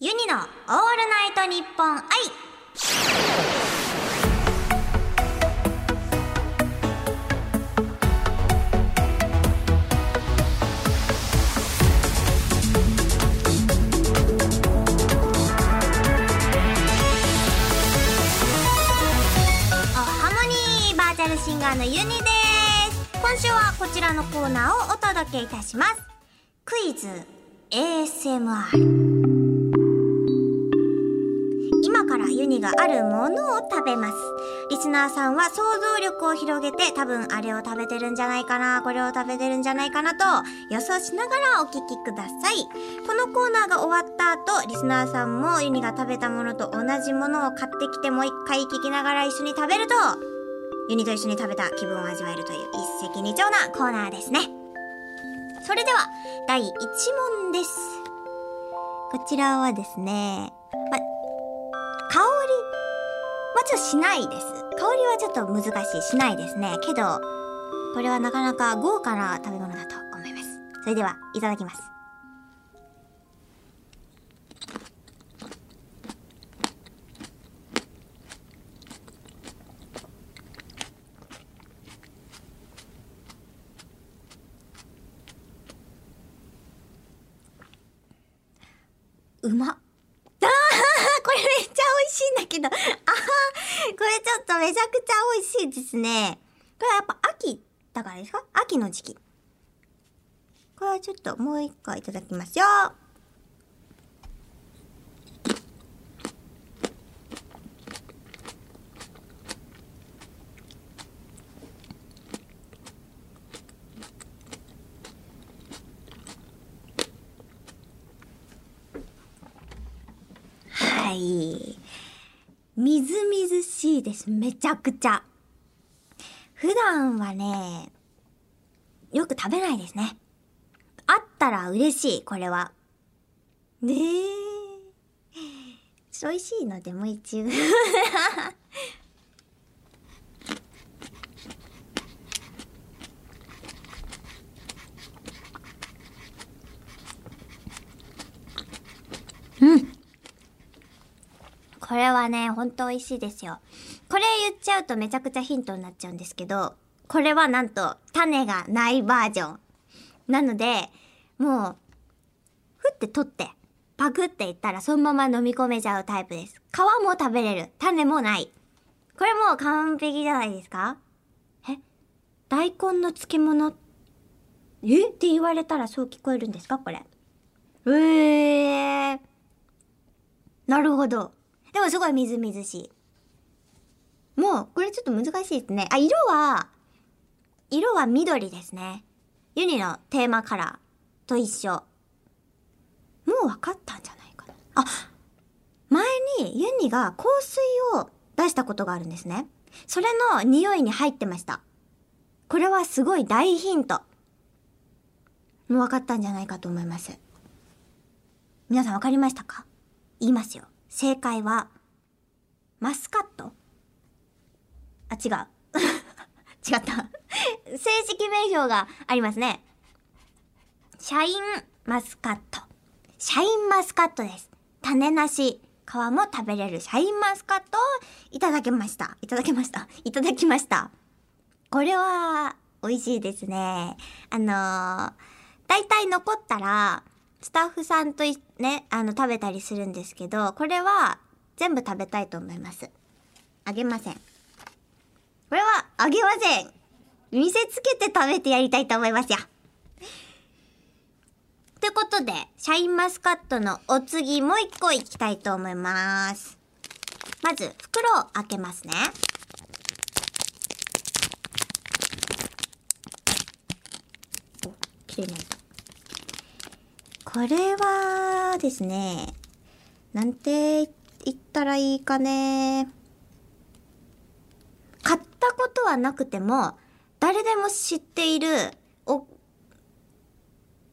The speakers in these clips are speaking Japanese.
ユニのオールナイトニッポン愛おハモニーバーチャルシンガーのユニです。今週はこちらのコーナーをお届けいたします。クイズ ASMR があるものを食べます。リスナーさんは想像力を広げて多分あれを食べてるんじゃないかな、これを食べてるんじゃないかなと予想しながらお聞きください。このコーナーが終わった後、リスナーさんもユニが食べたものと同じものを買ってきてもう一回聞きながら一緒に食べると、ユニと一緒に食べた気分を味わえるという一石二鳥なコーナーですね。それでは、第1問です。こちらはですね、ま、香りはちょっとしないです。香りはちょっと難しい。しないですね。けど、これはなかなか豪華な食べ物だと思います。それでは、いただきます。うまっ。あーこれめっちゃ美味しいんだけど。あこれちょっとめちゃくちゃ美味しいですね。これはやっぱ秋だからですか？秋の時期。これはちょっともう一個いただきますよ。はい。みずみずしいです。めちゃくちゃ。普段はね、よく食べないですね。あったら嬉しい、これは。ねえ。美味しいのでもう一度。うん。これはね、ほんと美味しいですよ。ちゃうとめちゃくちゃヒントになっちゃうんですけど、これはなんと種がないバージョン。なので、もう、ふって取って、パクっていったらそのまま飲み込めちゃうタイプです。皮も食べれる。種もない。これもう完璧じゃないですか？え？大根の漬物？え？って言われたらそう聞こえるんですか？これ。えー。なるほど。でもすごいみずみずしい。これちょっと難しいですね。あ、色は、色は緑ですね。ユニのテーマカラーと一緒。もう分かったんじゃないかな。あ、前にユニが香水を出したことがあるんですね。それの匂いに入ってました。これはすごい大ヒント。もう分かったんじゃないかと思います。皆さん分かりましたか？言いますよ。正解は、マスカットあ、違う。違った。正式名称がありますね。シャインマスカット。シャインマスカットです。種なし。皮も食べれるシャインマスカットをいただきました。いただきました。いただきました。これは、美味しいですね。あのー、だいたい残ったら、スタッフさんとね、あの、食べたりするんですけど、これは全部食べたいと思います。あげません。これはあげません。見せつけて食べてやりたいと思いますよ。ということで、シャインマスカットのお次もう一個いきたいと思います。まず、袋を開けますね。お、綺麗になった。これはですね、なんて言ったらいいかね。買ったことはなくても、誰でも知っている、お、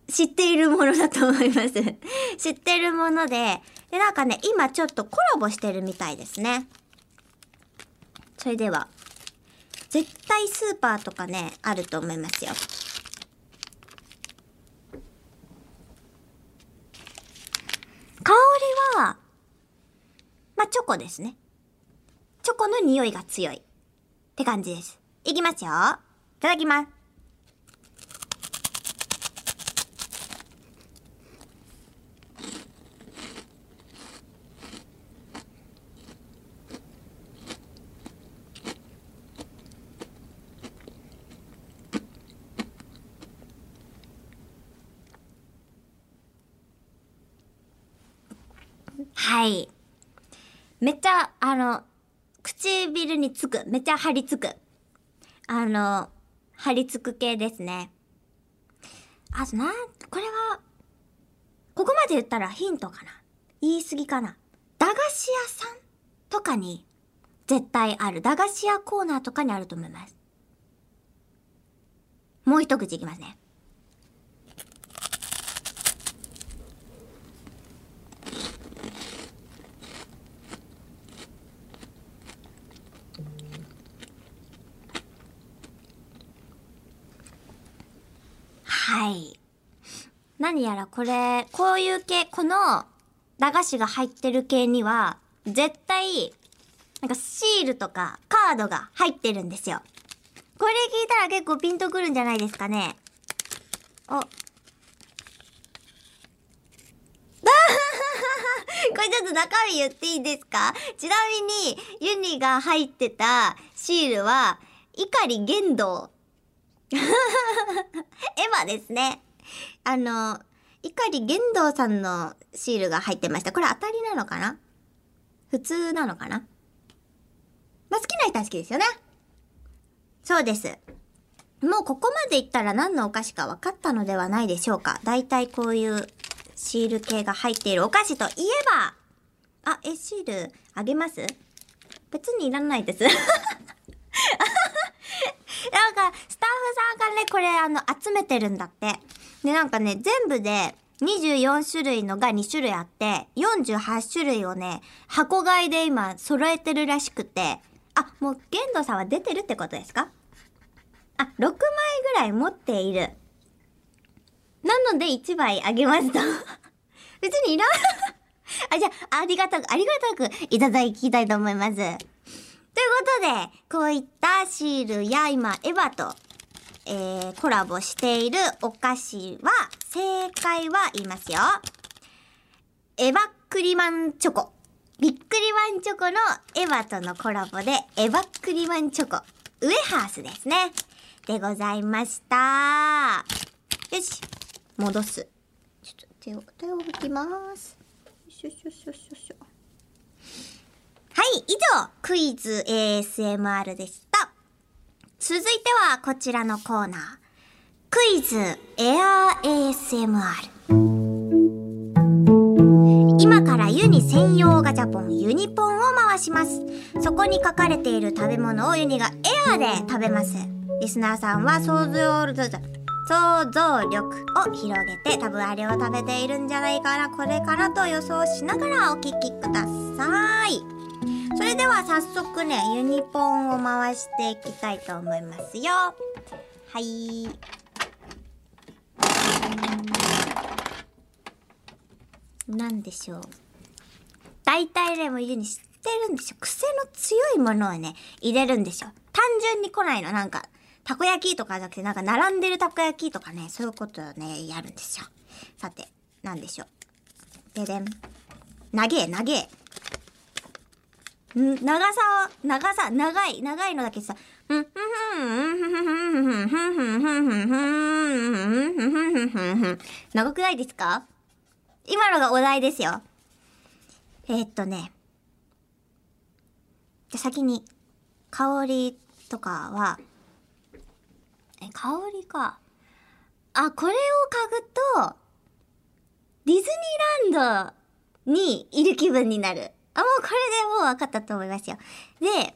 知っているものだと思います。知ってるもので、で、なんかね、今ちょっとコラボしてるみたいですね。それでは、絶対スーパーとかね、あると思いますよ。香りはまあ、チョコですね。チョコの匂いが強い。って感じです。いきますよ。いただきます。はい。めっちゃ、あの、唇につく。めっちゃ張り付く。あの、張り付く系ですね。あとな、これは、ここまで言ったらヒントかな。言い過ぎかな。駄菓子屋さんとかに絶対ある。駄菓子屋コーナーとかにあると思います。もう一口いきますね。はい。何やらこれ、こういう系、この駄菓子が入ってる系には、絶対、なんかシールとかカードが入ってるんですよ。これ聞いたら結構ピンとくるんじゃないですかね。お。これちょっと中身言っていいですか？ちなみに、ユニが入ってたシールは、碇玄道。エヴァですね。あの、碇玄道さんのシールが入ってました。これ当たりなのかな？普通なのかな？まあ、好きな人は好きですよね。そうです。もうここまでいったら何のお菓子か分かったのではないでしょうか。だいたいこういうシール系が入っているお菓子といえば、あ、え、シールあげます？別にいらないです。なんか、スタッフさんがね、これあの、集めてるんだって。で、なんかね、全部で24種類のが2種類あって、48種類をね、箱買いで今揃えてるらしくて、あ、もう、玄道さんは出てるってことですか？あ、6枚ぐらい持っている。なので1枚あげますと。別にいらん。あ、じゃあ、ありがたく、ありがたくいただきたいと思います。ということで、こういったシールや今、エヴァと、えー、コラボしているお菓子は、正解は言いますよ。エヴァクリマンチョコ。ビックリマンチョコのエヴァとのコラボで、エヴァクリマンチョコ。ウエハースですね。でございました。よし。戻す。ちょっと手を、手を拭きます。よしょしょしょしょし。い、以上、クイズ ASMR でした。続いてはこちらのコーナー。クイズエアー ASMR。今からユニ専用ガチャポンユニポンを回します。そこに書かれている食べ物をユニがエアーで食べます。リスナーさんは想像力、想像力を広げて多分あれを食べているんじゃないかな、これからと予想しながらお聞きください。それでは早速ね、ユニポーンを回していきたいと思いますよ。はい。なんでしょう。大体ね、もうユニ知ってるんですよ。癖の強いものをね、入れるんですよ。単純に来ないの。なんか、たこ焼きとかじゃなくて、なんか並んでるたこ焼きとかね、そういうことをね、やるんですよ。さて、なんでしょう。ででん。長え、長え。長さは、長さ、長い、長いのだけさ、ふんふんふんふんふんふんふんふんふんふんふんふんふんふんふんふんふん長くないですか今のがお題ですよ。えー、っとね。じゃ、先に、香りとかは、え、香りか。あ、これを嗅ぐと、ディズニーランドにいる気分になる。あ、もうこれでもう分かったと思いますよ。で、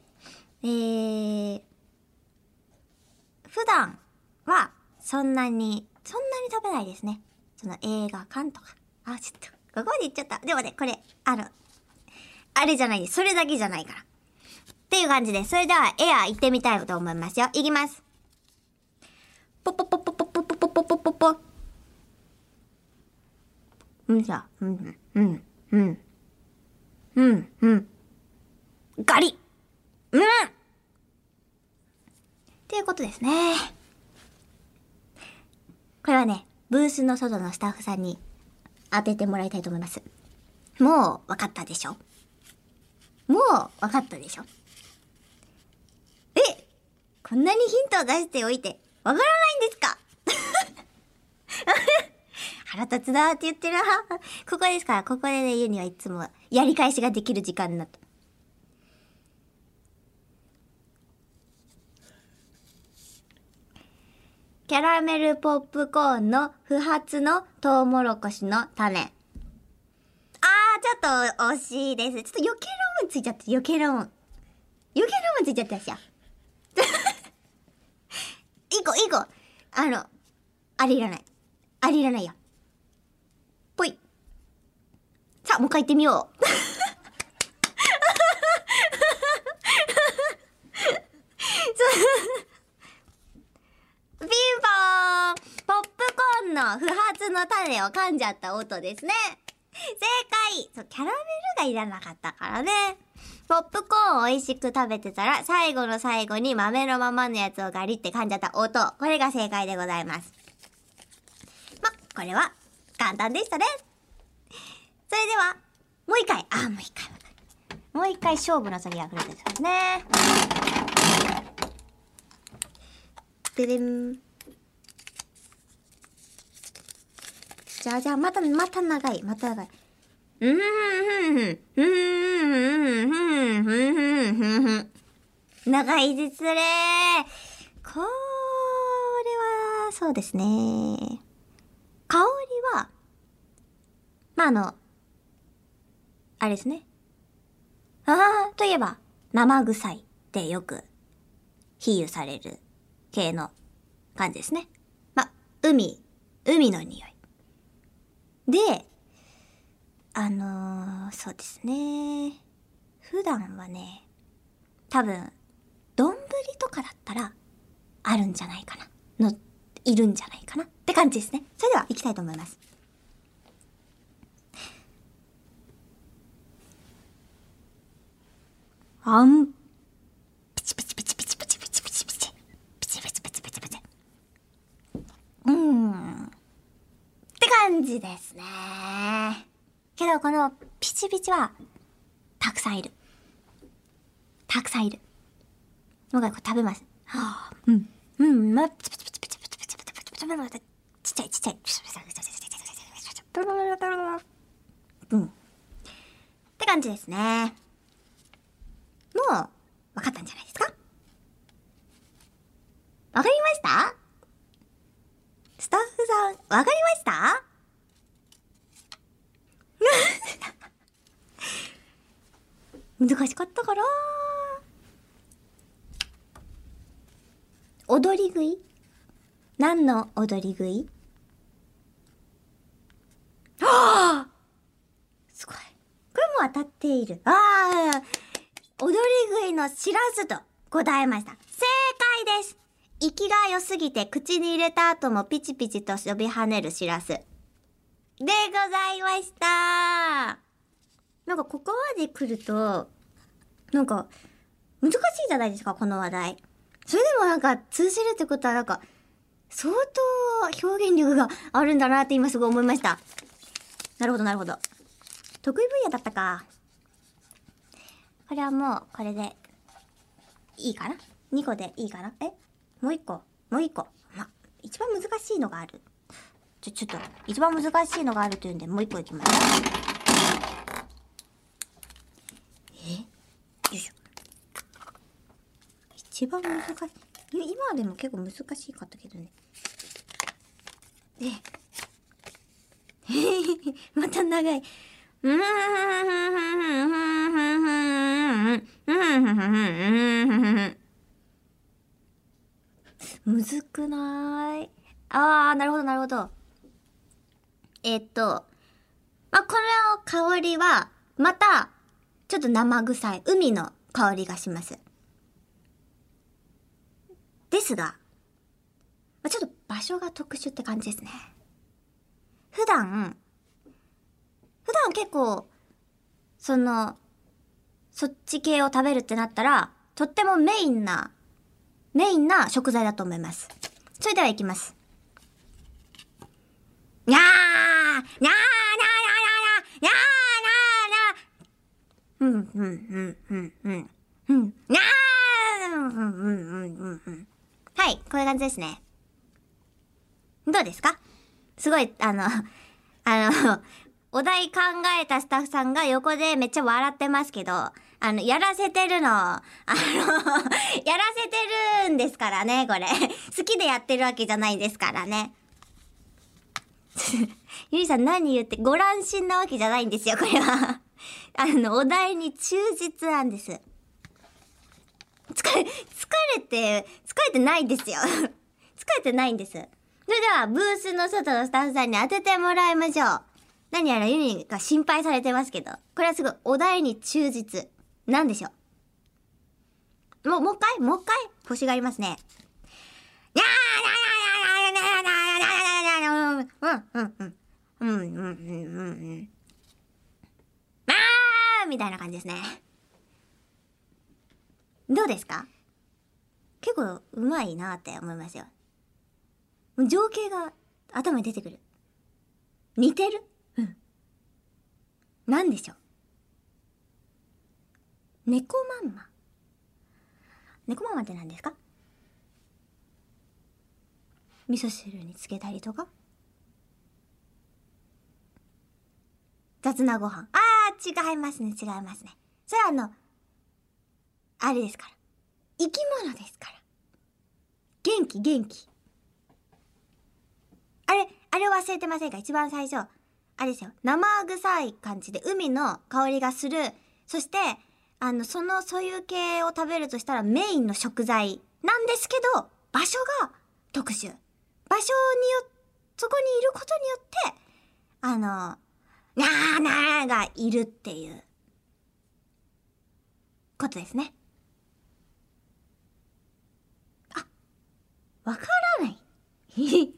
えー、普段はそんなに、そんなに食べないですね。その映画館とか。あ、ちょっと、ここまで言っちゃった。でもね、これ、あの、あれじゃないです。それだけじゃないから。っていう感じで、それではエア行ってみたいと思いますよ。いきます。ポポポポポポポポポポポポ。うんさ、うん、うん、うん。うん、うん。ガリうんっていうことですね。これはね、ブースの外のスタッフさんに当ててもらいたいと思います。もう分かったでしょ？もう分かったでしょ？えこんなにヒントを出しておいて分からないんですか？腹立つなって言ってる。ここですから、ここで言うにはいつもやり返しができる時間になった。キャラメルポップコーンの不発のトウモロコシの種。あー、ちょっと惜しいです。ちょっと余計なもんついちゃって、余計なもん。余計なもんついちゃってました。いい子、いい子。あの、あれいらない。あれいらないや。ぽい。さあ、もう一回行ってみよう。ピンポーンポップコーンの不発の種を噛んじゃった音ですね。正解そう、キャラメルがいらなかったからね。ポップコーンを美味しく食べてたら、最後の最後に豆のままのやつをガリって噛んじゃった音。これが正解でございます。ま、これは簡単でしたね。それでは、もう一回、あ、もう一回もう一回勝負の次が来るですね。ででん。じゃあじゃあ、また、また長い、また長い。うん、うん、うん、うん、うん、うん、うん、うん。長いですね。これは、そうですね。香りは、まあ、あの、あれですね。ああ、といえば、生臭いってよく比喩される系の感じですね。ま、海、海の匂い。で、あのー、そうですね。普段はね、多分、丼とかだったら、あるんじゃないかな。の、いるんじゃないかなって感じですね。それでは、行きたいと思います。あん、ピチピチピチピチピチピチピチピチ。ピチピチピチピチピチ。うーん。って感じですね。けど、このピチピチは、たくさんいる。たくさんいる。もう一回これ食べます。はあ、うん。うん、ま、ピチピチピチピチピチピチピチピチピチピチちっちゃいちっちゃい。うん。って感じですね。もう、わかったんじゃないですか？わかりました？スタッフさん、わかりました？難しかったから。踊り食い？何の踊り食い？は あすごい。これも当たっている。ああ踊り食いのしらすと答えました。正解です息が良すぎて口に入れた後もピチピチと飛び跳ねるしらす。でございましたなんかここまで来ると、なんか難しいじゃないですか、この話題。それでもなんか通じるってことはなんか相当表現力があるんだなって今すごい思いました。なるほどなるほど。得意分野だったか。これはもうこれでいいかな ?2 個でいいかな？え？もう1個？もう1個？ま、一番難しいのがある。ちょ、ちょっと、一番難しいのがあるというんで、もう1個いきます。え？よいしょ。一番難しい。今でも結構難しかったけどね。で、また長い。うーん。むずくないあー、なるほど、なるほど。えっと、まあ、この香りは、また、ちょっと生臭い、海の香りがします。ですが、まあ、ちょっと場所が特殊って感じですね。普段、普段結構、その、そっち系を食べるってなったら、とってもメインな、メインな食材だと思います。それでは行きます。にゃーにゃーにゃーにゃーにゃーにゃーにゃーうん、うん、うん、うん、うん。うん。にゃーうん、うん、うん、うん、うん。はい、こういう感じですね。どうですか？すごい、あの、あの、お題考えたスタッフさんが横でめっちゃ笑ってますけど、あの、やらせてるの、あの、やらせてるんですからね、これ。好きでやってるわけじゃないですからね。ゆりさん何言って、ご乱心なわけじゃないんですよ、これは。あの、お題に忠実なんです。疲れ、疲れて、疲れてないんですよ。疲れてないんです。それでは、ブースの外のスタッフさんに当ててもらいましょう。何やらユニが心配されてますけど、これはすごいお題に忠実。何でしょう？もう、もう一回？もう一回？星がありますね。にゃーうん、うん、うん。うん、うん、うん、うん、まあみたいな感じですね。どうですか結構うまいなって思いますよ。情景が頭に出てくる。似てるうん。なんでしょう猫まんま。猫まんまって何ですか？味噌汁につけたりとか？雑なご飯。あー、違いますね、違いますね。それはあの、あれですから。生き物ですから。元気、元気。あれ、あれ忘れてませんか？一番最初。あれですよ。生臭い感じで海の香りがする。そして、あの、そのそういう系を食べるとしたらメインの食材なんですけど、場所が特殊。場所によ、そこにいることによって、あの、にゃーなーがいるっていう、ことですね。あ、わからない。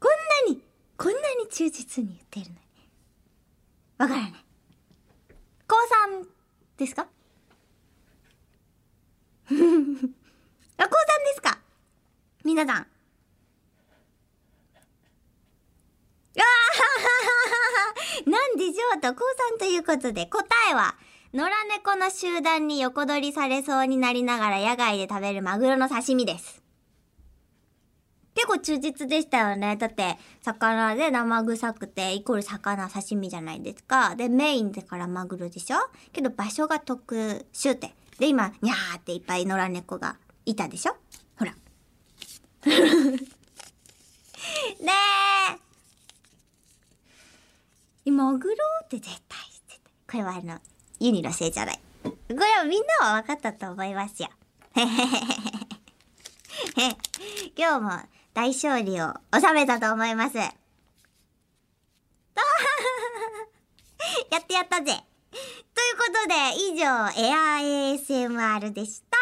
こんなに、こんなに忠実に言ってるのに。わからない。高三ですか？あ、高三ですか？皆さん。あー なんでしょうと、高三ということで、答えは、野良猫の集団に横取りされそうになりながら野外で食べるマグロの刺身です。結構忠実でしたよね。だって、魚で生臭くて、イコール魚刺身じゃないですか。で、メインだからマグロでしょ？けど場所が特殊って。で、今、にゃーっていっぱい野良猫がいたでしょ？ほら。ねえ。マグロって絶対絶対。これはあの、ユニのせいじゃない。これはみんなは分かったと思いますよ。今日も大勝利を収めたと思います。やってやったぜ。とで、以上、エアー ASMR でした。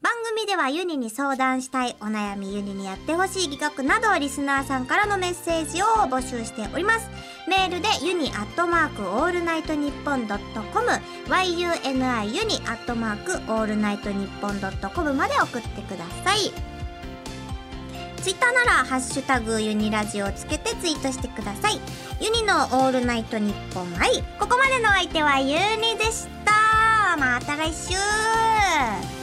番組ではユニに相談したいお悩みユニにやってほしい企画などリスナーさんからのメッセージを募集しておりますメールでユニアットマークオールナイトニッポンドットコム yuni ユニアットマークオールナイトニッポンドットコムまで送ってくださいツイッターならハッシュタグユニラジオをつけてツイートしてください。ユニのオールナイトニッポン愛。ここまでのお相手はユニでした。また来週。